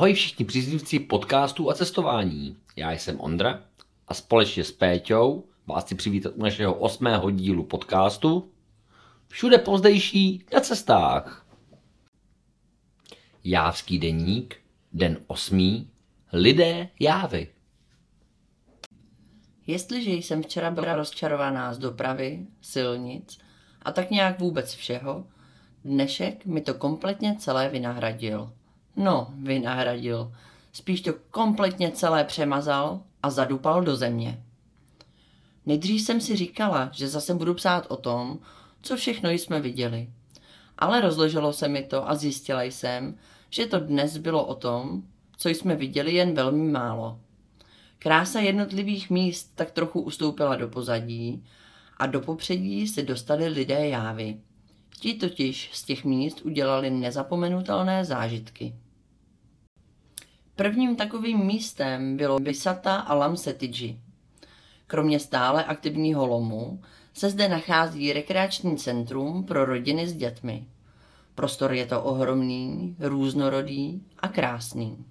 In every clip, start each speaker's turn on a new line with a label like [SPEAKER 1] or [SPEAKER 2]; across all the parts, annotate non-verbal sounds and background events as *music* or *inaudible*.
[SPEAKER 1] Ahoj všichni příznivci podcastů a cestování. Já jsem Ondra a společně s Péťou vás chci přivítat u našeho osmého dílu podcastu Všude pozdejší na cestách. Jávský deník, den osmý, lidé jávy.
[SPEAKER 2] Jestliže jsem včera byla rozčarovaná z dopravy, silnic a tak nějak vůbec všeho, dnešek mi to kompletně celé vynahradil. No, vynahradil. Spíš to kompletně celé přemazal a zadupal do země. Nejdřív jsem si říkala, že zase budu psát o tom, co všechno jsme viděli. Ale rozleželo se mi to a zjistila jsem, že to dnes bylo o tom, co jsme viděli jen velmi málo. Krása jednotlivých míst tak trochu ustoupila do pozadí a do popředí se dostali lidé jávy. Ti totiž z těch míst udělali nezapomenutelné zážitky. Prvním takovým místem bylo Bisata Alam Setidži. Kromě stále aktivního lomu se zde nachází rekreační centrum pro rodiny s dětmi. Prostor je to ohromný, různorodý a krásný.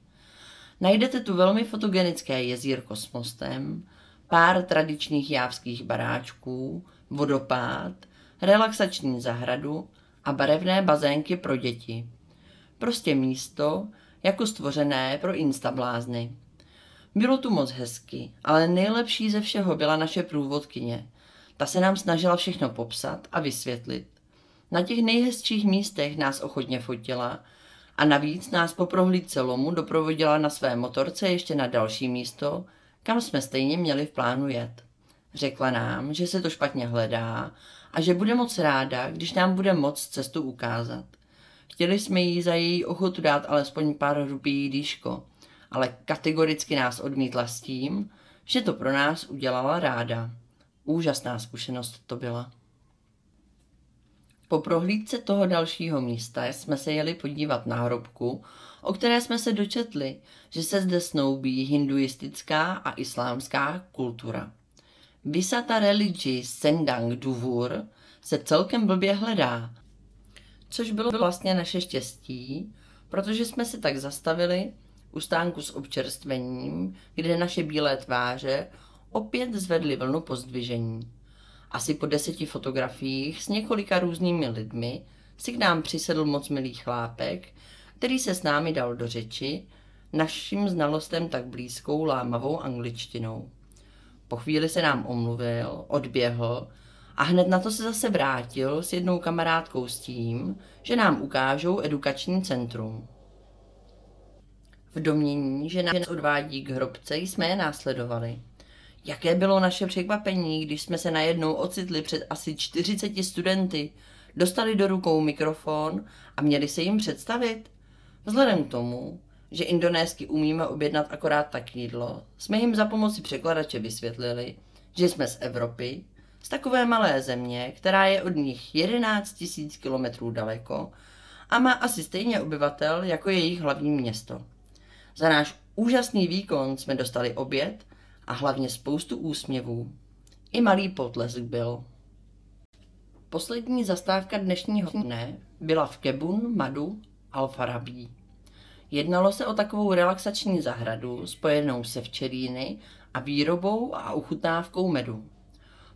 [SPEAKER 2] Najdete tu velmi fotogenické jezírko s mostem, pár tradičních jávských baráčků, vodopád, relaxační zahradu a barevné bazénky pro děti. Prostě místo, jako stvořené pro instablázny. Bylo tu moc hezky, ale nejlepší ze všeho byla naše průvodkyně. Ta se nám snažila všechno popsat a vysvětlit. Na těch nejhezčích místech nás ochotně fotila a navíc nás po prohlídce lomu doprovodila na své motorce ještě na další místo, kam jsme stejně měli v plánu jet. Řekla nám, že se to špatně hledá a že bude moc ráda, když nám bude moc cestu ukázat. Chtěli jsme jí za její ochotu dát alespoň pár rupí díško, ale kategoricky nás odmítla s tím, že to pro nás udělala ráda. Úžasná zkušenost to byla. Po prohlídce toho dalšího místa jsme se jeli podívat na hrobku, o které jsme se dočetli, že se zde snoubí hinduistická a islámská kultura. Visata religi Sendang Duvur se celkem blbě hledá, což bylo vlastně naše štěstí, protože jsme se tak zastavili u stánku s občerstvením, kde naše bílé tváře opět zvedly vlnu pozdvižení. Asi po deseti fotografiích s několika různými lidmi si k nám přisedl moc milý chlápek, který se s námi dal do řeči, naším znalostem tak blízkou lámavou angličtinou. Po chvíli se nám omluvil, odběhl a hned na to se zase vrátil s jednou kamarádkou s tím, že nám ukážou edukační centrum. V domění, že nás odvádí k hrobce, jsme je následovali. Jaké bylo naše překvapení, když jsme se najednou ocitli před asi 40 studenty, dostali do rukou mikrofon a měli se jim představit? Vzhledem k tomu, že indonésky umíme objednat akorát tak jídlo, jsme jim za pomoci překladače vysvětlili, že jsme z Evropy, z takové malé země, která je od nich 11 000 kilometrů daleko a má asi stejně obyvatel jako jejich hlavní město. Za náš úžasný výkon jsme dostali oběd a hlavně spoustu úsměvů. I malý potlesk byl. Poslední zastávka dnešního dne byla v Kebun Madu Al-Farabi. Jednalo se o takovou relaxační zahradu spojenou se včelíny a výrobou a uchutnávkou medu.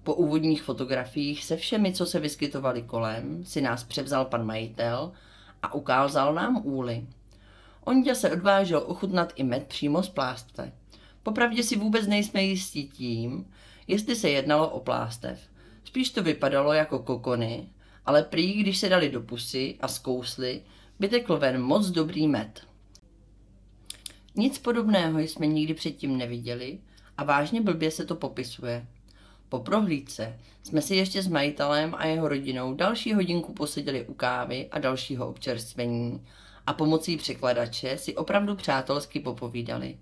[SPEAKER 2] Po úvodních fotografiích se všemi, co se vyskytovali kolem, si nás převzal pan majitel a ukázal nám úly. Ondě se odvážel ochutnat i med přímo z plástve. Popravdě si vůbec nejsme jistí tím, jestli se jednalo o plástev. Spíš to vypadalo jako kokony, ale prý, když se dali do pusy a zkousli, vytekl ven moc dobrý med. Nic podobného jsme nikdy předtím neviděli a vážně blbě se to popisuje. Po prohlídce jsme si ještě s majitelem a jeho rodinou další hodinku poseděli u kávy a dalšího občerstvení a pomocí překladače si opravdu přátelsky popovídali.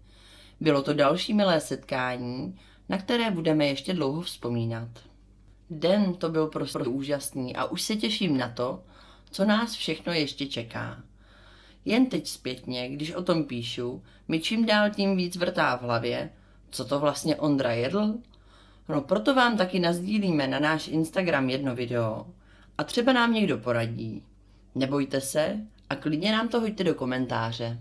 [SPEAKER 2] Bylo to další milé setkání, na které budeme ještě dlouho vzpomínat. Den to byl prostě úžasný a už se těším na to, co nás všechno ještě čeká. Jen teď zpětně, když o tom píšu, mi čím dál tím víc vrtá v hlavě, co to vlastně Ondra jedl? No proto vám taky nazdílíme na náš Instagram jedno video a třeba nám někdo poradí. Nebojte se a klidně nám to hoďte do komentáře.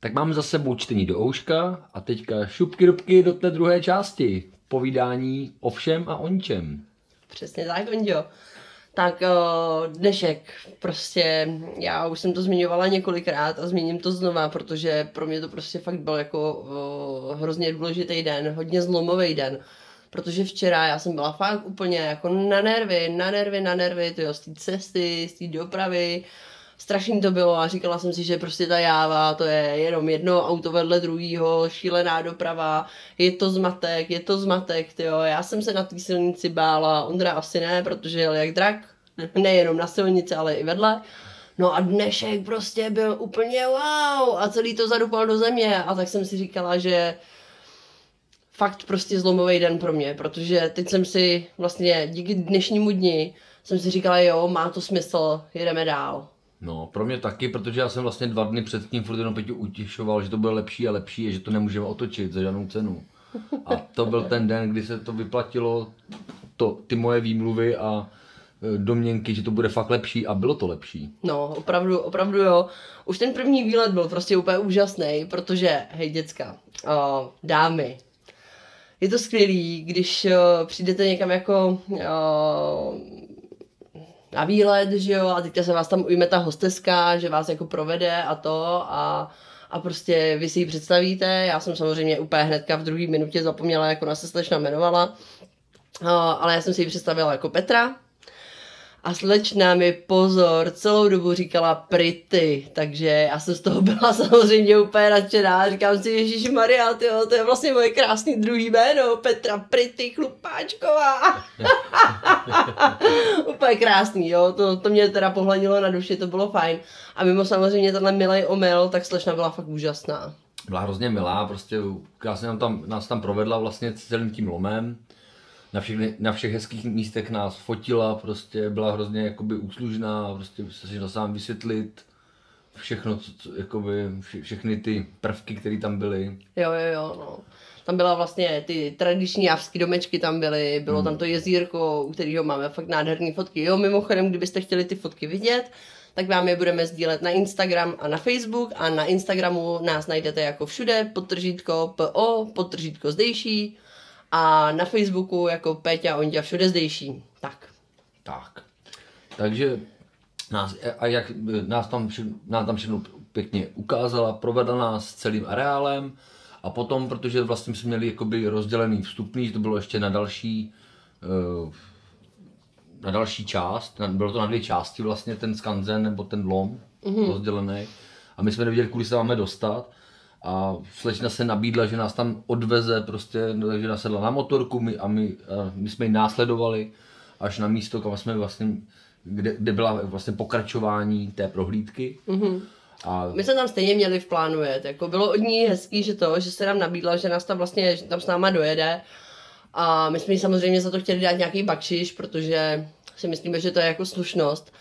[SPEAKER 1] Tak máme za sebou čtení do ouška a teďka šupky dubky do té druhé části. Povídání o všem a o ničem.
[SPEAKER 3] Přesně tak, Ondio. Tak o, dnešek, prostě já už jsem to zmiňovala několikrát a zmíním to znova, protože pro mě to prostě fakt byl jako o, hrozně důležitý den, hodně zlomový den. Protože včera já jsem byla fakt úplně jako na nervy, na nervy, na nervy, tyjo, z té cesty, z té dopravy, strašný to bylo a říkala jsem si, že prostě ta jáva, to je jenom jedno auto vedle druhého, šílená doprava, je to zmatek, je to zmatek, tyjo. Já jsem se na té silnici bála, Ondra asi ne, protože jel jak drak, nejenom na silnici, ale i vedle. No a dnešek prostě byl úplně wow a celý to zadupal do země a tak jsem si říkala, že fakt prostě zlomový den pro mě, protože teď jsem si vlastně díky dnešnímu dni jsem si říkala, jo, má to smysl, jedeme dál.
[SPEAKER 1] No, pro mě taky, protože já jsem vlastně dva dny předtím furt jenom Peťu utěšoval, že to bude lepší a lepší a že to nemůžeme otočit za žádnou cenu. A to byl ten den, kdy se to vyplatilo, to, ty moje výmluvy a e, domněnky, že to bude fakt lepší a bylo to lepší.
[SPEAKER 3] No, opravdu, opravdu jo. Už ten první výlet byl prostě úplně úžasný, protože, hej děcka, o, dámy, je to skvělý, když o, přijdete někam jako o, na výlet, že jo, a teďka se vás tam ujme ta hosteska, že vás jako provede a to a, a prostě vy si ji představíte, já jsem samozřejmě úplně hnedka v druhé minutě zapomněla, jak ona se slečna jmenovala, ale já jsem si ji představila jako Petra, a slečna mi pozor celou dobu říkala Pretty, takže já jsem z toho byla *laughs* samozřejmě úplně nadšená. Říkám si, Ježíš Maria, tyjo, to je vlastně moje krásný druhý jméno, Petra Pretty Chlupáčková. *laughs* úplně krásný, jo, to, to mě teda pohladilo na duši, to bylo fajn. A mimo samozřejmě tenhle milý omyl, tak slečna byla fakt úžasná.
[SPEAKER 1] Byla hrozně milá, prostě krásně nám tam, nás tam provedla vlastně celým tím lomem na, všechny, na všech hezkých místech nás fotila, prostě byla hrozně jakoby úslužná, prostě se snažila sám vysvětlit všechno, co, co, jakoby, vše, všechny ty prvky, které tam byly.
[SPEAKER 3] Jo, jo, jo, no. Tam byla vlastně ty tradiční javské domečky tam byly, bylo hmm. tam to jezírko, u kterého máme fakt nádherné fotky. Jo, mimochodem, kdybyste chtěli ty fotky vidět, tak vám je budeme sdílet na Instagram a na Facebook a na Instagramu nás najdete jako všude, podtržítko PO, podtržítko zdejší a na Facebooku jako Péťa Ondě všude zdejší. Tak.
[SPEAKER 1] Tak. Takže nás, a jak nás tam, nás tam všechno pěkně ukázala, provedla nás celým areálem a potom, protože vlastně jsme měli jakoby rozdělený vstupný, to bylo ještě na další eh, na další část, bylo to na dvě části vlastně, ten skanzen nebo ten lom mm-hmm. rozdělený a my jsme nevěděli, kudy se máme dostat a slečna se nabídla, že nás tam odveze, prostě, no, takže nás sedla na motorku my, a my, a my jsme ji následovali až na místo, kam jsme vlastně, kde, kde byla vlastně pokračování té prohlídky.
[SPEAKER 3] Mm-hmm. A... My jsme tam stejně měli v plánu jet. Jako bylo od ní hezký, že to, že se nám nabídla, že nás tam vlastně, že tam s náma dojede. A my jsme jí samozřejmě za to chtěli dát nějaký bakšiš, protože si myslíme, že to je jako slušnost.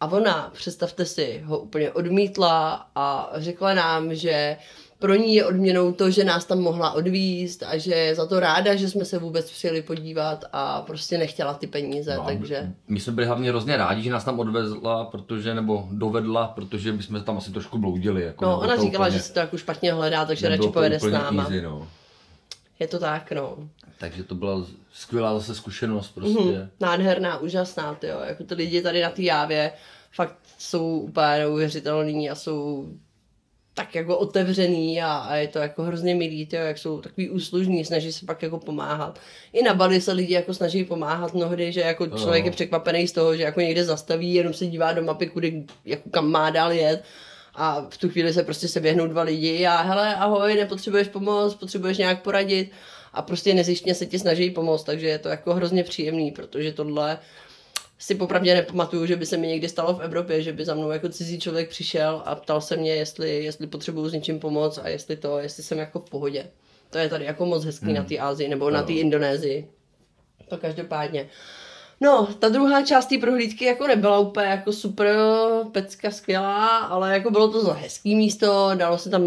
[SPEAKER 3] A ona, představte si, ho úplně odmítla a řekla nám, že pro ní je odměnou to, že nás tam mohla odvízt a že je za to ráda, že jsme se vůbec přijeli podívat a prostě nechtěla ty peníze, no, takže...
[SPEAKER 1] My jsme byli hlavně hrozně rádi, že nás tam odvezla, protože, nebo dovedla, protože bychom tam asi trošku bloudili. Jako,
[SPEAKER 3] no, ona říkala, úplně, že se to jako špatně hledá, takže radši pojede s náma. Easy, no. Je to tak, no.
[SPEAKER 1] Takže to byla skvělá zase zkušenost prostě. Mm-hmm.
[SPEAKER 3] Nádherná, úžasná, ty jo. Jako ty lidi tady na té jávě fakt jsou úplně neuvěřitelný a jsou tak jako otevřený a, a je to jako hrozně milý, tyjo, jak jsou takový úslužní, snaží se pak jako pomáhat. I na Bali se lidi jako snaží pomáhat mnohdy, že jako člověk je překvapený z toho, že jako někde zastaví, jenom se dívá do mapy, kudy, jako kam má dál jet. A v tu chvíli se prostě se běhnou dva lidi. A hele, ahoj, nepotřebuješ pomoc, potřebuješ nějak poradit? A prostě nezištně se ti snaží pomoct, takže je to jako hrozně příjemný, protože tohle si popravdě nepamatuju, že by se mi někdy stalo v Evropě, že by za mnou jako cizí člověk přišel a ptal se mě, jestli, jestli potřebuju s něčím pomoct a jestli to, jestli jsem jako v pohodě. To je tady jako moc hezký hmm. na té Ázii nebo no. na té Indonésii. To každopádně. No, ta druhá část té prohlídky jako nebyla úplně jako super pecka skvělá, ale jako bylo to za hezký místo, dalo se tam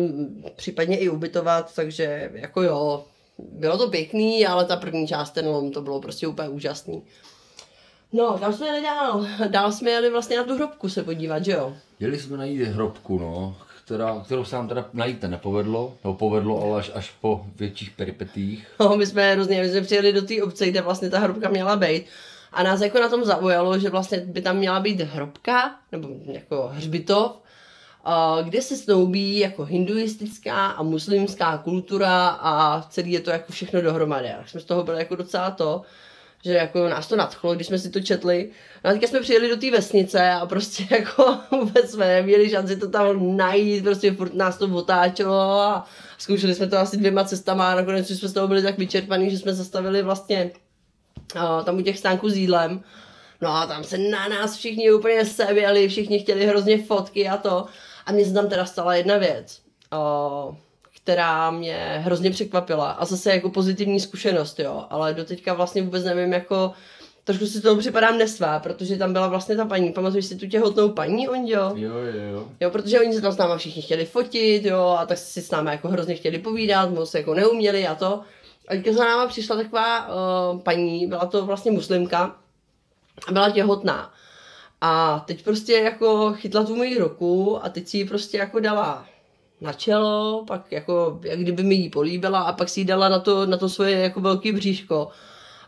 [SPEAKER 3] případně i ubytovat, takže jako jo, bylo to pěkný, ale ta první část, ten lom, to bylo prostě úplně úžasný. No, kam jsme jeli dál? *laughs* Dál jsme jeli vlastně na tu hrobku se podívat, že jo?
[SPEAKER 1] Jeli jsme najít hrobku, no. která, kterou se nám teda najít nepovedlo, nebo povedlo, ale až, až po větších peripetích.
[SPEAKER 3] No, my jsme hrozně, my jsme přijeli do té obce, kde vlastně ta hrobka měla být. A nás jako na tom zaujalo, že vlastně by tam měla být hrobka, nebo jako hřbitov, kde se snoubí jako hinduistická a muslimská kultura a celý je to jako všechno dohromady. A jsme z toho byli jako docela to, že jako nás to nadchlo, když jsme si to četli. No a teďka jsme přijeli do té vesnice a prostě *laughs* jako vůbec jsme neměli šanci to tam najít, prostě furt nás to otáčelo a zkoušeli jsme to asi dvěma cestama a nakonec jsme z toho byli tak vyčerpaní, že jsme zastavili vlastně uh, tam u těch stánků s jídlem. No a tam se na nás všichni úplně sevěli, všichni chtěli hrozně fotky a to. A mně se tam teda stala jedna věc, uh, která mě hrozně překvapila. A zase jako pozitivní zkušenost, jo. Ale doteďka vlastně vůbec nevím, jako trošku si toho připadám nesvá, protože tam byla vlastně ta paní, pamatuješ si tu těhotnou paní, Ondio?
[SPEAKER 1] Jo, jo, jo.
[SPEAKER 3] Jo, protože oni se tam s náma všichni chtěli fotit, jo, a tak si s náma jako hrozně chtěli povídat, moc jako neuměli a to. A když za náma přišla taková uh, paní, byla to vlastně muslimka, a byla těhotná. A teď prostě jako chytla tu moji ruku a teď si ji prostě jako dala na čelo, pak jako, jak kdyby mi ji políbila a pak si ji dala na to, na to svoje jako velký bříško.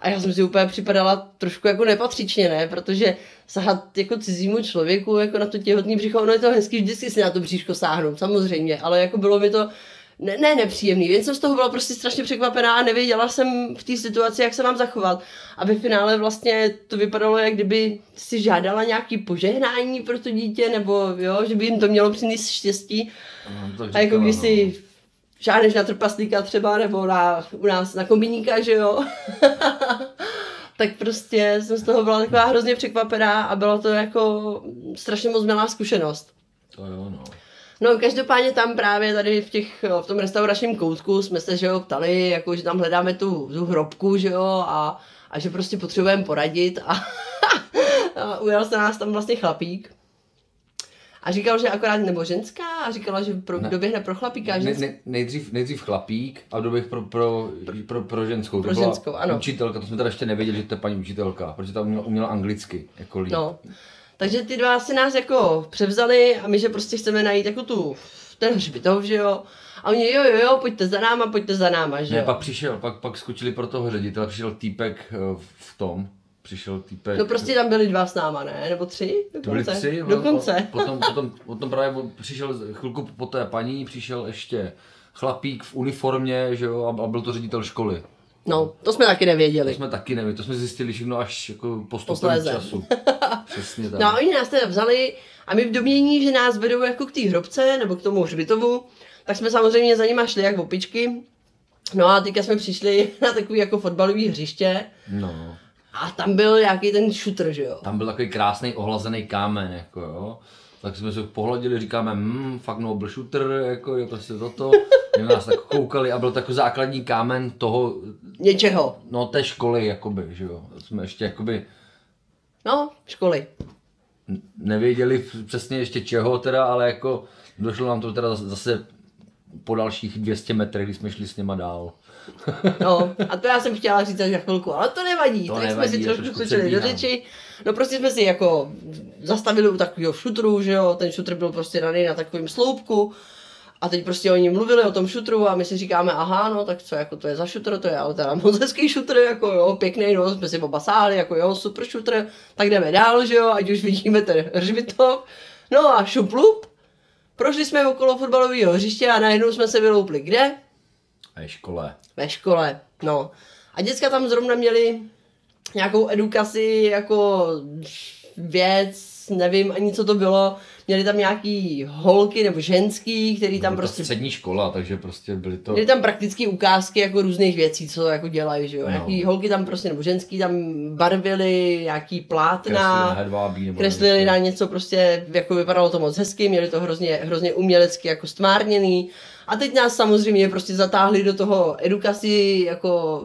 [SPEAKER 3] A já jsem si úplně připadala trošku jako nepatřičně, ne? Protože sahat jako cizímu člověku jako na to těhotný břicho, ono je to hezký vždycky si na to bříško sáhnout, samozřejmě, ale jako bylo mi to, ne, ne nepříjemný, jen jsem z toho byla prostě strašně překvapená a nevěděla jsem v té situaci, jak se mám zachovat. A ve finále vlastně to vypadalo, jak kdyby si žádala nějaký požehnání pro to dítě, nebo jo, že by jim to mělo přinést štěstí. No, a jako když no. si žádneš na trpaslíka třeba, nebo na, u nás na kombiníka, že jo. *laughs* tak prostě jsem z toho byla taková hrozně překvapená a bylo to jako strašně moc milá zkušenost.
[SPEAKER 1] To jo, no.
[SPEAKER 3] No, každopádně tam právě tady v, těch, v tom restauračním koutku jsme se, že jo, ptali, jako, že tam hledáme tu, tu hrobku, že jo, a, a že prostě potřebujeme poradit a, *laughs* a ujel se nás tam vlastně chlapík. A říkal, že akorát nebo ženská a říkala, že pro, ne, doběhne pro chlapíka.
[SPEAKER 1] Ne, ne, nejdřív, nejdřív chlapík a doběh pro, pro, pro, pro ženskou.
[SPEAKER 3] Pro to ženskou, ano.
[SPEAKER 1] učitelka, to jsme teda ještě nevěděli, že to je paní učitelka, protože ta uměla, uměla anglicky jako líp.
[SPEAKER 3] No. Takže ty dva si nás jako převzali a my, že prostě chceme najít jako tu, ten hřbitov, že jo. A oni, jo, jo, jo, pojďte za náma, pojďte za náma, že
[SPEAKER 1] ne,
[SPEAKER 3] jo.
[SPEAKER 1] pak přišel, pak, pak skočili pro toho ředitele, přišel týpek eh, v tom, přišel týpek.
[SPEAKER 3] No prostě tam byli dva s náma, ne? Nebo tři?
[SPEAKER 1] Dokonce. Byli tři,
[SPEAKER 3] Dokonce.
[SPEAKER 1] Potom, potom, potom právě přišel chvilku po té paní, přišel ještě chlapík v uniformě, že jo, a byl to ředitel školy.
[SPEAKER 3] No, to jsme taky nevěděli.
[SPEAKER 1] To jsme taky nevěděli, to jsme zjistili všechno až jako postupem času. *laughs* Přesně tak.
[SPEAKER 3] No a oni nás teda vzali a my v domění, že nás vedou jako k té hrobce nebo k tomu hřbitovu, tak jsme samozřejmě za nima šli jak opičky. No a teďka jsme přišli *laughs* na takový jako fotbalový hřiště.
[SPEAKER 1] No.
[SPEAKER 3] A tam byl nějaký ten šutr, že jo?
[SPEAKER 1] Tam byl takový krásný ohlazený kámen, jako jo tak jsme se pohladili, říkáme, fakt no, byl shooter, jako je prostě toto. My nás tak koukali a byl takový základní kámen toho...
[SPEAKER 3] Něčeho.
[SPEAKER 1] No, té školy, jakoby, že jo. Jsme ještě jakoby...
[SPEAKER 3] No, školy.
[SPEAKER 1] Nevěděli přesně ještě čeho teda, ale jako došlo nám to teda zase po dalších 200 metrech, když jsme šli s něma dál.
[SPEAKER 3] No, a to já jsem chtěla říct až za chvilku, ale to nevadí.
[SPEAKER 1] To
[SPEAKER 3] tak
[SPEAKER 1] nevadí,
[SPEAKER 3] jsme si trošku skočili do řeči. No prostě jsme si jako zastavili u takového šutru, že jo, ten šutr byl prostě daný na takovém sloupku. A teď prostě oni mluvili o tom šutru a my si říkáme, aha, no tak co, jako to je za šutr, to je ale teda moc hezký šutr, jako jo, pěkný, no, jsme si oba sáli, jako jo, super šutr, tak jdeme dál, že jo, ať už vidíme ten hřbitov. No a šuplup, prošli jsme okolo fotbalového hřiště a najednou jsme se vyloupli kde?
[SPEAKER 1] Ve škole.
[SPEAKER 3] Ve škole, no. A děcka tam zrovna měli nějakou edukaci jako věc, nevím ani co to bylo, měli tam nějaký holky nebo ženský, který tam prostě...
[SPEAKER 1] střední škola, takže prostě byly to...
[SPEAKER 3] Měli tam prakticky ukázky jako různých věcí, co jako dělají, že jo. No. Nějaký holky tam prostě, nebo ženský tam barvili, nějaký plátna,
[SPEAKER 1] kreslili na nebo
[SPEAKER 3] kreslili na něco prostě, jako vypadalo to moc hezky, měli to hrozně, hrozně umělecky jako stvárněný. A teď nás samozřejmě prostě zatáhli do toho edukaci jako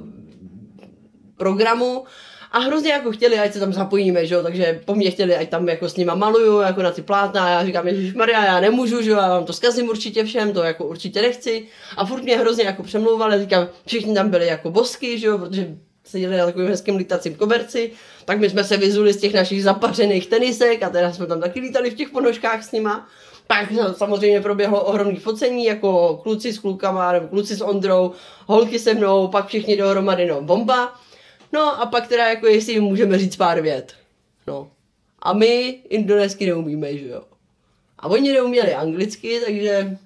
[SPEAKER 3] programu a hrozně jako chtěli, ať se tam zapojíme, že jo, takže po mně chtěli, ať tam jako s nima maluju, jako na ty plátna, já říkám, Ježíš Maria, já nemůžu, že jo, já vám to zkazím určitě všem, to jako určitě nechci. A furt mě hrozně jako přemlouvali, říkám, všichni tam byli jako bosky, že jo, protože seděli na takovým hezkým lítacím koberci, tak my jsme se vyzuli z těch našich zapařených tenisek a teda jsme tam taky lítali v těch ponožkách s nima. pak samozřejmě proběhlo ohromný focení, jako kluci s klukama, nebo kluci s Ondrou, holky se mnou, pak všichni dohromady, no bomba. No a pak teda jako jestli jim můžeme říct pár vět. No. A my indonésky neumíme, že jo. A oni neuměli anglicky, takže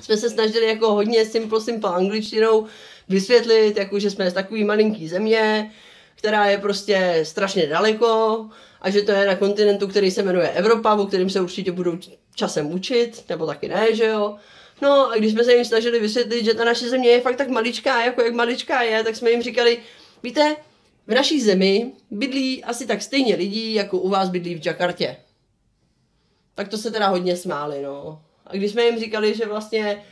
[SPEAKER 3] jsme se snažili jako hodně simple, simple angličtinou vysvětlit, jako že jsme z takový malinký země, která je prostě strašně daleko a že to je na kontinentu, který se jmenuje Evropa, o kterým se určitě budou časem učit, nebo taky ne, že jo. No a když jsme se jim snažili vysvětlit, že ta naše země je fakt tak maličká, jako jak maličká je, tak jsme jim říkali, víte, v naší zemi bydlí asi tak stejně lidí, jako u vás bydlí v Jakartě. Tak to se teda hodně smáli, no. A když jsme jim říkali, že vlastně,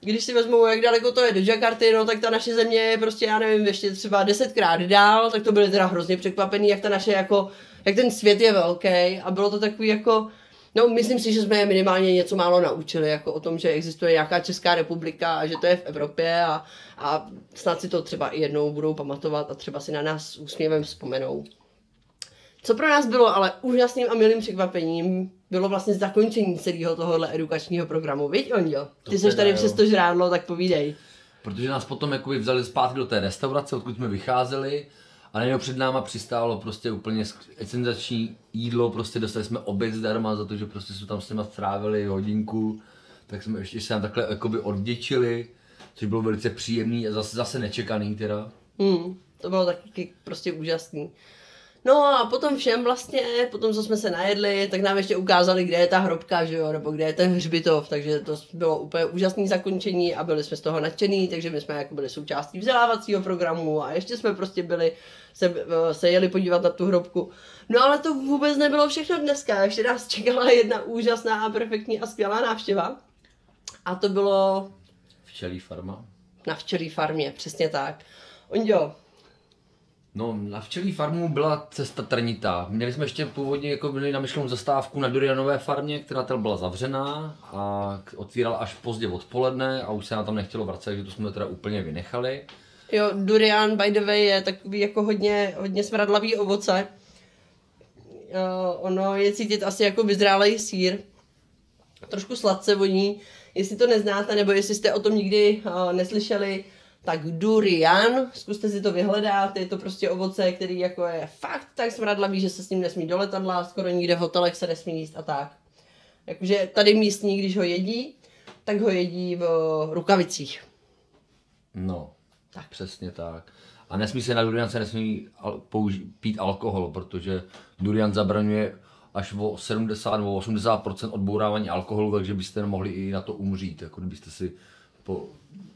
[SPEAKER 3] když si vezmou, jak daleko to je do Jakarty, no tak ta naše země je prostě, já nevím, ještě třeba desetkrát dál, tak to byli teda hrozně překvapený, jak ta naše jako, jak ten svět je velký a bylo to takový jako, No, myslím si, že jsme je minimálně něco málo naučili, jako o tom, že existuje nějaká Česká republika a že to je v Evropě a, a snad si to třeba i jednou budou pamatovat a třeba si na nás úsměvem vzpomenou. Co pro nás bylo ale úžasným a milým překvapením, bylo vlastně zakončení celého tohohle edukačního programu. Viď, Ondio? Ty jsi tady přes to žrádlo, tak povídej.
[SPEAKER 1] Protože nás potom jakoby vzali zpátky do té restaurace, odkud jsme vycházeli a najednou před náma přistálo prostě úplně senzační jídlo, prostě dostali jsme oběd zdarma za to, že prostě jsme tam s nimi strávili hodinku, tak jsme ještě se nám takhle jakoby odděčili, což bylo velice příjemný a zase, zase nečekaný teda.
[SPEAKER 3] Hmm, to bylo taky prostě úžasný. No a potom všem vlastně, potom co jsme se najedli, tak nám ještě ukázali, kde je ta hrobka, že jo, nebo kde je ten hřbitov, takže to bylo úplně úžasné zakončení a byli jsme z toho nadšený, takže my jsme jako byli součástí vzdělávacího programu a ještě jsme prostě byli, se, se jeli podívat na tu hrobku. No ale to vůbec nebylo všechno dneska, ještě nás čekala jedna úžasná a perfektní a skvělá návštěva. A to bylo...
[SPEAKER 1] Včelí farma.
[SPEAKER 3] Na včelí farmě, přesně tak. Ondio,
[SPEAKER 1] No, na včelí farmu byla cesta trnitá. Měli jsme ještě původně jako měli namyšlenou zastávku na Durianové farmě, která tam byla zavřená a otvírala až pozdě odpoledne a už se nám tam nechtělo vracet, že to jsme teda úplně vynechali.
[SPEAKER 3] Jo, durian by the way je takový jako hodně, hodně smradlavý ovoce. Uh, ono je cítit asi jako vyzrálej sír. Trošku sladce voní. Jestli to neznáte, nebo jestli jste o tom nikdy uh, neslyšeli, tak durian, zkuste si to vyhledat, je to prostě ovoce, který jako je fakt tak smradlavý, že se s ním nesmí do letadla, skoro nikde v hotelech se nesmí jíst a tak. Jakože tady místní, když ho jedí, tak ho jedí v rukavicích.
[SPEAKER 1] No, tak přesně tak. A nesmí se na durian se nesmí al- použi- pít alkohol, protože durian zabraňuje až o 70 nebo 80% odbourávání alkoholu, takže byste mohli i na to umřít, jako kdybyste si po,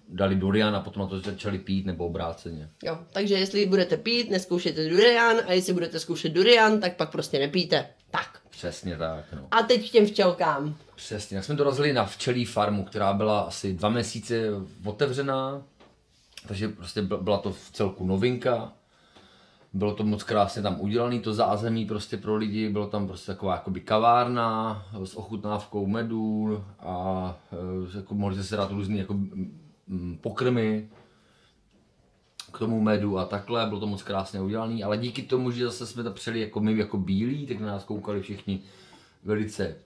[SPEAKER 1] dali durian a potom na to začali pít nebo obráceně.
[SPEAKER 3] Jo, takže jestli budete pít, neskoušejte durian a jestli budete zkoušet durian, tak pak prostě nepijte. Tak.
[SPEAKER 1] Přesně tak, no.
[SPEAKER 3] A teď k těm včelkám.
[SPEAKER 1] Přesně, jak jsme dorazili na včelí farmu, která byla asi dva měsíce otevřená, takže prostě byla to v celku novinka. Bylo to moc krásně tam udělané, to zázemí prostě pro lidi, bylo tam prostě taková jakoby kavárna s ochutnávkou medu a e, jako mohli si dát různý jako pokrmy k tomu medu a takhle, bylo to moc krásně udělané, ale díky tomu, že zase jsme to přijeli jako my jako bílí, tak na nás koukali všichni velice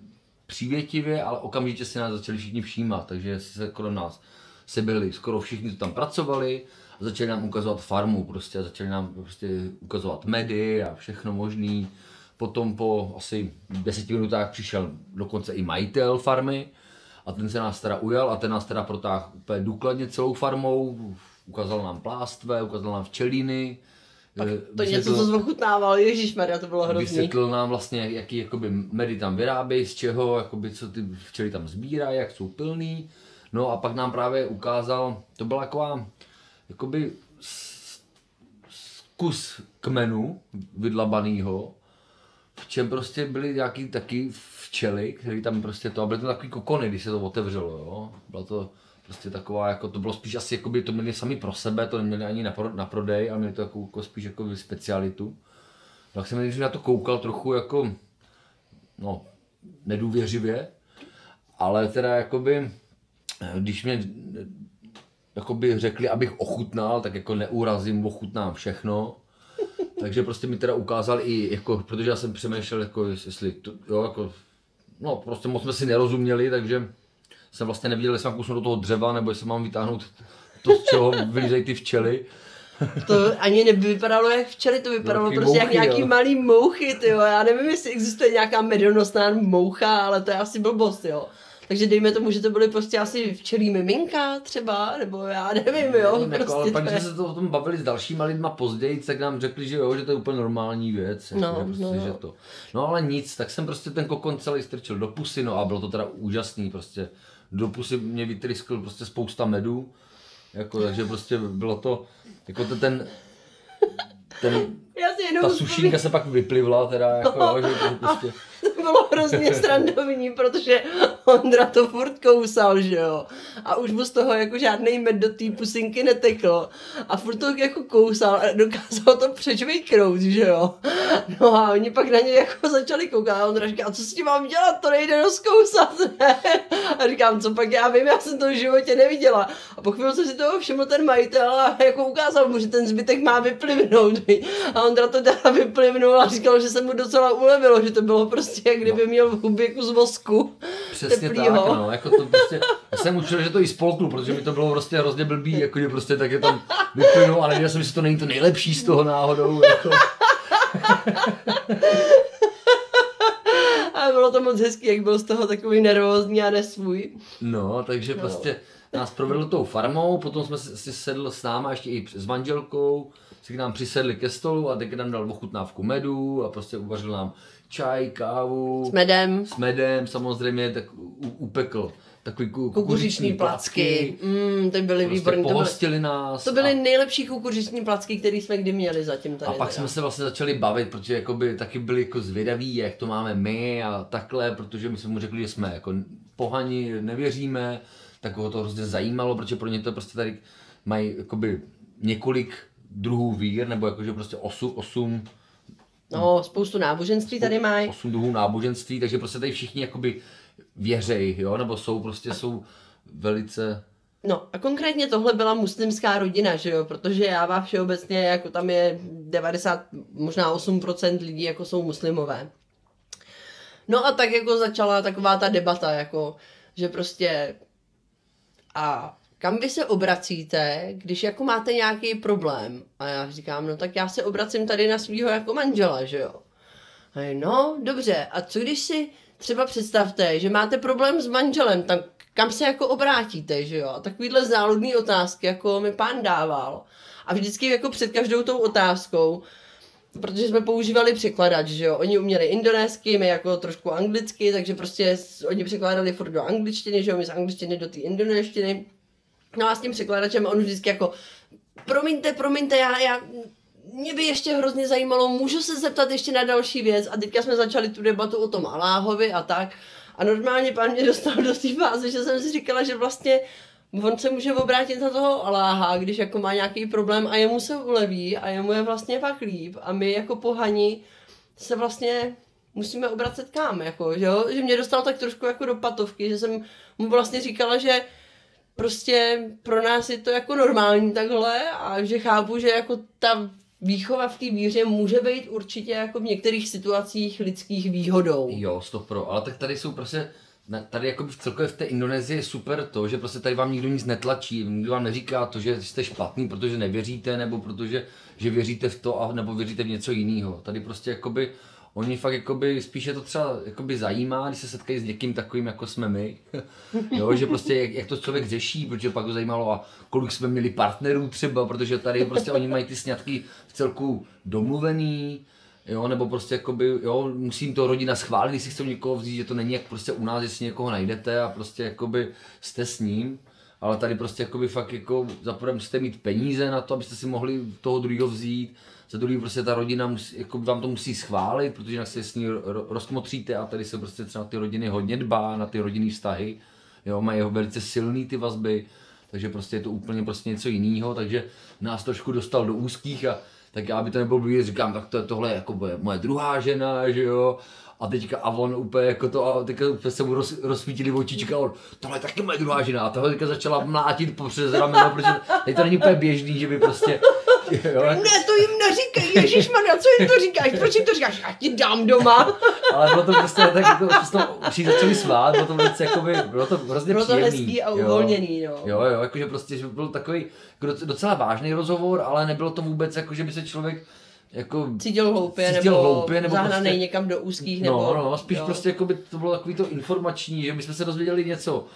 [SPEAKER 1] přívětivě, ale okamžitě se nás začali všichni všímat, takže se kolem nás se byli, skoro všichni, co tam pracovali, začali nám ukazovat farmu prostě začali nám prostě ukazovat medy a všechno možný. Potom po asi deseti minutách přišel dokonce i majitel farmy a ten se nás teda ujal a ten nás teda protáhl úplně důkladně celou farmou, ukázal nám plástve, ukázal nám včelíny.
[SPEAKER 3] Pak
[SPEAKER 1] eh,
[SPEAKER 3] to něco, co zvochutnával, Maria, to bylo hrozný.
[SPEAKER 1] Vysvětlil nám vlastně, jaký jakoby medy tam vyrábějí, z čeho, jakoby, co ty včely tam sbírají, jak jsou plný. No a pak nám právě ukázal, to byla taková, jakoby kus kmenu vydlabanýho, v čem prostě byly nějaký taky včely, které tam prostě to, a byly to takový kokony, když se to otevřelo, jo. Bylo to prostě taková, jako to bylo spíš asi, jakoby to měli sami pro sebe, to neměli ani na, pro, na prodej, ale měli to jako, jako spíš jako specialitu. Tak jsem když na to koukal trochu jako, no, nedůvěřivě, ale teda jakoby, když mě jakoby řekli, abych ochutnal, tak jako neurazím, ochutnám všechno. *laughs* Takže prostě mi teda ukázal i, jako, protože já jsem přemýšlel, jako, jestli to, jo, jako, no prostě moc jsme si nerozuměli, takže jsem vlastně neviděl, jestli mám kusnout do toho dřeva, nebo jestli mám vytáhnout to, z čeho *laughs* vylízejí ty včely.
[SPEAKER 3] To ani nevypadalo jak včely, to vypadalo
[SPEAKER 1] Velký
[SPEAKER 3] prostě
[SPEAKER 1] mouchy,
[SPEAKER 3] jak nějaký
[SPEAKER 1] jo.
[SPEAKER 3] malý mouchy, ty jo. Já nevím, jestli existuje nějaká medonosná moucha, ale to je asi blbost, jo. Takže dejme tomu, že to byly prostě asi včelí miminka třeba, nebo já nevím, jo.
[SPEAKER 1] Nevím, jako, ale
[SPEAKER 3] prostě
[SPEAKER 1] pak
[SPEAKER 3] to
[SPEAKER 1] jsme se to o tom bavili s dalšíma lidma později, tak nám řekli, že jo, že to je úplně normální věc. Jako,
[SPEAKER 3] No,
[SPEAKER 1] že prostě,
[SPEAKER 3] no, no.
[SPEAKER 1] Že to. no ale nic, tak jsem prostě ten kokon celý strčil do pusy, no a bylo to teda úžasný, prostě do pusy mě vytryskl prostě spousta medu, jako, takže prostě bylo to, jako to ten, ten, *laughs*
[SPEAKER 3] Já si jenom
[SPEAKER 1] ta sušínka se pak vyplivla teda, jako, jo, že to prostě, *laughs*
[SPEAKER 3] bylo hrozně *laughs* srandovní, protože Ondra to furt kousal, že jo. A už mu z toho jako žádný med do té pusinky netekl. A furt to jako kousal a dokázal to přečvejknout, že jo. No a oni pak na něj jako začali koukat a Ondra říká, co s tím mám dělat, to nejde rozkousat, ne? A říkám, co pak já vím, já jsem to v životě neviděla. A po chvilce si toho všiml ten majitel a jako ukázal mu, že ten zbytek má vyplivnout. A Ondra to teda vyplivnul a říkal, že se mu docela ulevilo, že to bylo prostě, jak kdyby měl v hubě kus vosku.
[SPEAKER 1] Přesně
[SPEAKER 3] teplýho.
[SPEAKER 1] tak, no, jako to prostě, já jsem učil, že to i spolknu, protože mi to bylo prostě hrozně blbý, jako že prostě tak je tam vyplynu, ale nevěděl jsem, jestli to není to nejlepší z toho náhodou, jako.
[SPEAKER 3] A bylo to moc hezký, jak byl z toho takový nervózní a nesvůj.
[SPEAKER 1] No, takže
[SPEAKER 3] No.
[SPEAKER 1] prostě nás provedl tou farmou, potom jsme si sedl s náma ještě i s manželkou, si k nám přisedli ke stolu a teď nám dal ochutnávku medu a prostě uvařil nám čaj, kávu,
[SPEAKER 3] S medem.
[SPEAKER 1] s medem samozřejmě, tak upekl takový ku,
[SPEAKER 3] Kukuřiční placky. Mm, ty byly
[SPEAKER 1] prostě
[SPEAKER 3] výborné. To byly,
[SPEAKER 1] nás.
[SPEAKER 3] to byly
[SPEAKER 1] a-
[SPEAKER 3] nejlepší kukuřiční placky, které jsme kdy měli zatím tady.
[SPEAKER 1] A pak
[SPEAKER 3] teda.
[SPEAKER 1] jsme se vlastně začali bavit, protože jakoby taky byli jako zvědaví, jak to máme my a takhle, protože my jsme mu řekli, že jsme jako pohani, nevěříme, tak ho to hrozně zajímalo, protože pro ně to prostě tady mají jakoby několik druhů vír, nebo jakože prostě osm, osm,
[SPEAKER 3] No, spoustu náboženství tady mají.
[SPEAKER 1] osm druhů náboženství, takže prostě tady všichni jakoby věřej, jo, nebo jsou prostě jsou velice
[SPEAKER 3] No a konkrétně tohle byla muslimská rodina, že jo, protože Jáva všeobecně, jako tam je 90, možná 8% lidí, jako jsou muslimové. No a tak jako začala taková ta debata, jako, že prostě a kam vy se obracíte, když jako máte nějaký problém? A já říkám, no tak já se obracím tady na svého jako manžela, že jo. A je, no, dobře, a co když si třeba představte, že máte problém s manželem, tak kam se jako obrátíte, že jo? A takovýhle záludný otázky, jako mi pán dával. A vždycky jako před každou tou otázkou, protože jsme používali překladač, že jo, oni uměli indonésky, my jako trošku anglicky, takže prostě oni překládali furt do angličtiny, že jo, my z angličtiny do té indonéštiny. No a s tím překladačem on vždycky jako, promiňte, promiňte, já, já, mě by ještě hrozně zajímalo, můžu se zeptat ještě na další věc? A teďka jsme začali tu debatu o tom Aláhovi a tak. A normálně pán mě dostal do té fáze, že jsem si říkala, že vlastně on se může obrátit na toho Aláha, když jako má nějaký problém a jemu se uleví a jemu je vlastně pak líp. A my jako pohani se vlastně musíme obracet kam, jako, že, jo? že mě dostal tak trošku jako do patovky, že jsem mu vlastně říkala, že prostě pro nás je to jako normální takhle a že chápu, že jako ta výchova v té víře může být určitě jako v některých situacích lidských výhodou.
[SPEAKER 1] Jo, stop pro, ale tak tady jsou prostě, tady jako v celkově v té Indonésii je super to, že prostě tady vám nikdo nic netlačí, nikdo vám neříká to, že jste špatný, protože nevěříte, nebo protože že věříte v to, a, nebo věříte v něco jiného. Tady prostě jakoby, oni fakt jakoby, spíše to třeba jakoby zajímá, když se setkají s někým takovým, jako jsme my, *laughs* jo, že prostě jak, jak, to člověk řeší, protože pak ho zajímalo, a kolik jsme měli partnerů třeba, protože tady prostě oni mají ty sňatky v celku domluvený, Jo, nebo prostě jakoby, jo, musím to rodina schválit, když si chcou někoho vzít, že to není jak prostě u nás, že si někoho najdete a prostě jakoby jste s ním. Ale tady prostě jakoby fakt jako za prvé musíte mít peníze na to, abyste si mohli toho druhého vzít. Za druhý prostě ta rodina musí, jako vám to musí schválit, protože jinak se s ní ro- rozmotříte a tady se prostě třeba ty rodiny hodně dbá, na ty rodinný vztahy. Jo, mají velice silný ty vazby, takže prostě je to úplně prostě něco jiného, takže nás trošku dostal do úzkých a tak já by to nebylo blbý, říkám, tak to je tohle jako bude moje druhá žena, že jo. A teďka a on úplně jako to, a teďka se mu roz, rozsvítili očička a on, tohle je taky moje druhá žena. A tohle teďka začala mlátit po přes rameno, protože tady to není úplně běžný, že by prostě *laughs* jo, jako,
[SPEAKER 3] Ne, to jim neříkej, ježišmarja, co jim to říkáš, proč jim to říkáš, já ti dám doma. *laughs*
[SPEAKER 1] ale bylo to prostě tak, jako, už jí začali svát, bylo to velice, jakoby, bylo to hrozně
[SPEAKER 3] Bylo to
[SPEAKER 1] příjemný.
[SPEAKER 3] hezký a
[SPEAKER 1] jo.
[SPEAKER 3] uvolněný, no.
[SPEAKER 1] Jo, jo, jakože prostě, že byl takový jako doc- docela vážný rozhovor, ale nebylo to vůbec jako, že by se člověk jako
[SPEAKER 3] Cítil hloupě,
[SPEAKER 1] Cítil
[SPEAKER 3] nebo,
[SPEAKER 1] hloupě, nebo
[SPEAKER 3] zahnaný
[SPEAKER 1] prostě-
[SPEAKER 3] někam do úzkých, nebo...
[SPEAKER 1] No, no, spíš
[SPEAKER 3] jo.
[SPEAKER 1] prostě jako by to bylo takový to informační, že my jsme se dozvěděli něco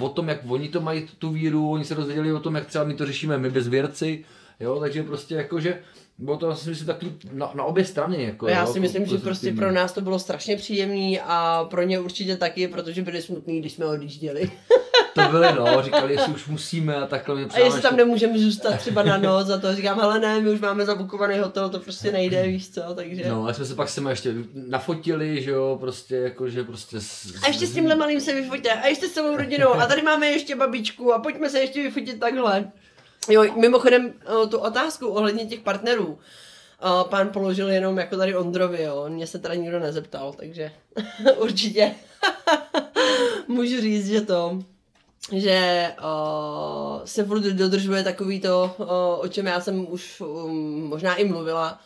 [SPEAKER 1] o tom, jak oni to mají tu víru, oni se dozvěděli o tom, jak třeba my to řešíme my bezvěrci, jo, takže prostě jakože bylo to asi myslím takový na, na obě strany. Jako,
[SPEAKER 3] Já
[SPEAKER 1] jo,
[SPEAKER 3] si myslím, že prostě pro nás to bylo strašně příjemný a pro ně určitě taky, protože byli smutní, když jsme odjížděli.
[SPEAKER 1] To byly, no, říkali, jestli už musíme a takhle mě
[SPEAKER 3] A jestli tam nemůžeme zůstat třeba na noc a to říkám, ale ne, my už máme zabukovaný hotel, to prostě nejde, víš co, takže...
[SPEAKER 1] No, a jsme se pak s těma ještě nafotili, že jo, prostě jako, že prostě... S,
[SPEAKER 3] A ještě s tímhle malým se vyfoťte, a ještě s celou rodinou, a tady máme ještě babičku a pojďme se ještě vyfotit takhle. Jo, mimochodem tu otázku ohledně těch partnerů, o, pán položil jenom jako tady Ondrovi, jo, mě se teda nikdo nezeptal, takže *laughs* určitě *laughs* můžu říct, že to, že o, se furt dodržuje takový to, o, o čem já jsem už um, možná i mluvila,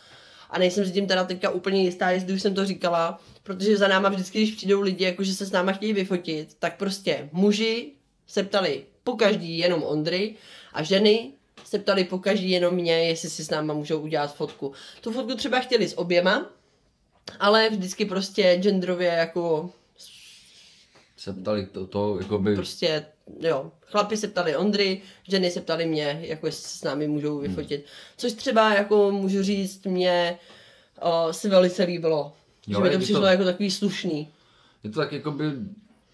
[SPEAKER 3] a nejsem si tím teda teďka úplně jistá, jestli už jsem to říkala, protože za náma vždycky, když přijdou lidi, jakože se s náma chtějí vyfotit, tak prostě muži se ptali po každý jenom Ondry a ženy se ptali po každý jenom mě, jestli si s náma můžou udělat fotku. Tu fotku třeba chtěli s oběma, ale vždycky prostě genderově jako
[SPEAKER 1] Se ptali to, to jako by...
[SPEAKER 3] prostě, jo, chlapi se ptali Ondry, ženy se ptali mě, jako jestli se s námi můžou vyfotit. Což třeba, jako můžu říct, mě o, se velice líbilo.
[SPEAKER 1] Jo,
[SPEAKER 3] že mi to
[SPEAKER 1] to-
[SPEAKER 3] přišlo jako takový slušný.
[SPEAKER 1] Je to tak jakoby,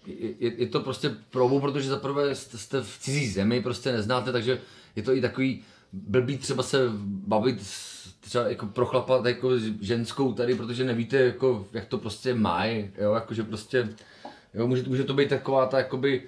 [SPEAKER 1] je, je, je to prostě probou, protože zaprvé jste, jste v cizí zemi, prostě neznáte, takže je to i takový blbý třeba se bavit třeba jako pro chlapa jako ženskou tady, protože nevíte jako, jak to prostě mají, jo, jakože prostě, jo, může, může to být taková ta jakoby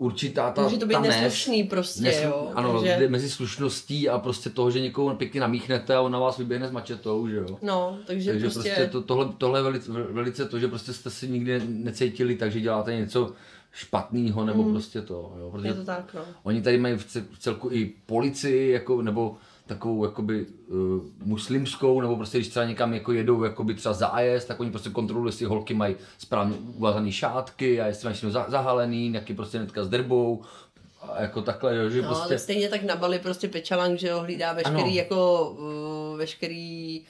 [SPEAKER 1] určitá ta
[SPEAKER 3] Může to být
[SPEAKER 1] ta nes-
[SPEAKER 3] neslušný prostě,
[SPEAKER 1] neslu-
[SPEAKER 3] jo.
[SPEAKER 1] Ano,
[SPEAKER 3] takže,
[SPEAKER 1] mezi slušností a prostě toho, že někoho pěkně namíchnete a on na vás vyběhne s mačetou, že jo.
[SPEAKER 3] no, takže,
[SPEAKER 1] Takže
[SPEAKER 3] prostě,
[SPEAKER 1] prostě to, tohle, tohle je velice, velice to, že prostě jste si nikdy necítili tak, že děláte něco špatného nebo mm. prostě to, jo, protože
[SPEAKER 3] je to tak, no.
[SPEAKER 1] oni tady mají v celku i policii, jako, nebo takovou jakoby uh, muslimskou, nebo prostě když třeba někam jako jedou jakoby třeba zájezd, tak oni prostě kontrolují, jestli holky mají správně uvazaný šátky a jestli mají všechno za- zahalený, jaký prostě netka s drbou, a jako takhle, jo, že
[SPEAKER 3] No,
[SPEAKER 1] prostě...
[SPEAKER 3] ale stejně tak na Bali prostě Pečalang, že jo, hlídá veškerý
[SPEAKER 1] Ano.
[SPEAKER 3] jako, uh, veškerý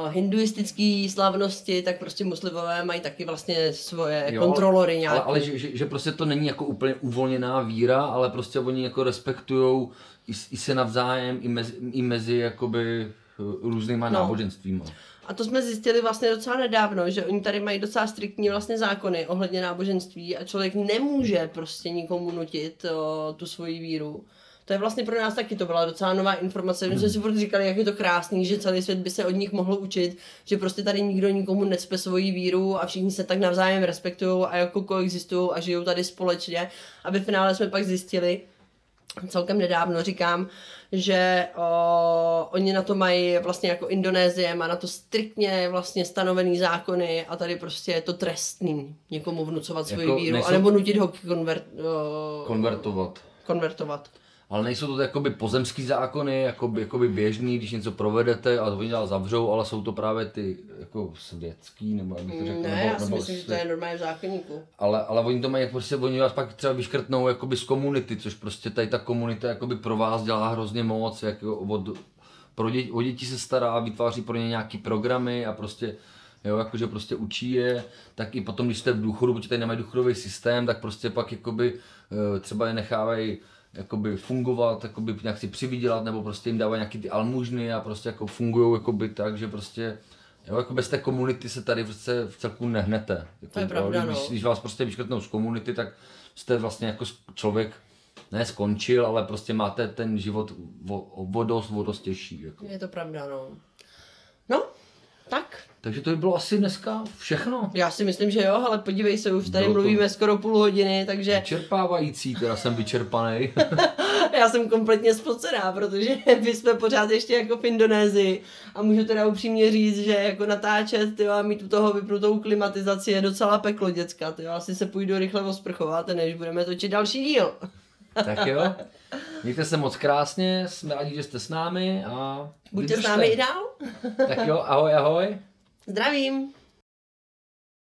[SPEAKER 3] uh, hinduistický slavnosti, tak prostě muslimové mají taky vlastně svoje
[SPEAKER 1] Jo,
[SPEAKER 3] kontrolory
[SPEAKER 1] ale,
[SPEAKER 3] nějaké.
[SPEAKER 1] ale, ale že, že, že, prostě to není jako úplně uvolněná víra, ale prostě oni jako respektujou i, i se navzájem, i mezi, i mezi jakoby eh, různýma
[SPEAKER 3] No.
[SPEAKER 1] no. náboženstvíma.
[SPEAKER 3] A to jsme zjistili vlastně docela nedávno, že oni tady mají docela striktní vlastně zákony ohledně náboženství a člověk nemůže prostě nikomu nutit o, tu svoji víru. To je vlastně pro nás taky, to byla docela nová informace. My jsme si furt říkali, jak je to krásný, že celý svět by se od nich mohl učit, že prostě tady nikdo nikomu necpe svoji víru a všichni se tak navzájem respektují a jako koexistují a žijou tady společně. A ve finále jsme pak zjistili, celkem nedávno říkám, že o, oni na to mají vlastně jako Indonésie, má na to striktně vlastně stanovený zákony a tady prostě je to trestný někomu vnucovat svoji
[SPEAKER 1] Jako
[SPEAKER 3] víru,
[SPEAKER 1] nejsou-
[SPEAKER 3] anebo nutit ho konvert, o,
[SPEAKER 1] Konvertovat.
[SPEAKER 3] konvertovat.
[SPEAKER 1] Ale nejsou to jakoby pozemský zákony, jakoby, jakoby běžný, když něco provedete a oni vás zavřou, ale jsou to právě ty jako světský, nebo jak bych to řekl,
[SPEAKER 3] Ne,
[SPEAKER 1] nebo,
[SPEAKER 3] já si
[SPEAKER 1] nebo
[SPEAKER 3] myslím, že to je normálně v zákonníku.
[SPEAKER 1] ale, ale oni to mají, prostě oni vás pak třeba vyškrtnou jakoby z komunity, což prostě tady ta komunita jakoby pro vás dělá hrozně moc, jako od, pro děti, o děti se stará, vytváří pro ně nějaký programy a prostě Jo, jakože prostě učí je, tak i potom, když jste v důchodu, protože tady nemají důchodový systém, tak prostě pak jakoby eh, třeba je nechávají jakoby fungovat, jakoby nějak si přivydělat, nebo prostě jim dávají nějaký ty almužny a prostě jako fungují jakoby tak, že prostě Jo, jako bez té komunity se tady prostě v celku nehnete. Jako,
[SPEAKER 3] To je pravda,
[SPEAKER 1] když,
[SPEAKER 3] no.
[SPEAKER 1] když vás prostě vyškrtnou z komunity, tak jste vlastně jako člověk ne skončil, ale prostě máte ten život o, o, o dost, o dost těžší. Jako.
[SPEAKER 3] Je to pravda, no.
[SPEAKER 1] Takže to by bylo asi dneska všechno.
[SPEAKER 3] Já si myslím, že jo, ale podívej se, už tady
[SPEAKER 1] Bylo to-
[SPEAKER 3] mluvíme skoro půl hodiny, takže
[SPEAKER 1] Vyčerpávající, teda jsem vyčerpaný. *laughs*
[SPEAKER 3] já jsem kompletně spocená, protože *laughs* my jsme pořád ještě jako v Indonésii a můžu teda upřímně říct, že jako natáčet tyjo, a mít u toho vypnutou klimatizaci je docela peklo děcka. Tyjo. Asi se půjdu rychle osprchovat, než budeme točit další díl. *laughs*
[SPEAKER 1] Tak jo. Mějte se moc krásně, jsme rádi, že jste s námi a
[SPEAKER 3] Buďte s námi i dál.
[SPEAKER 1] Tak jo, ahoj, ahoj.
[SPEAKER 3] Zdravím.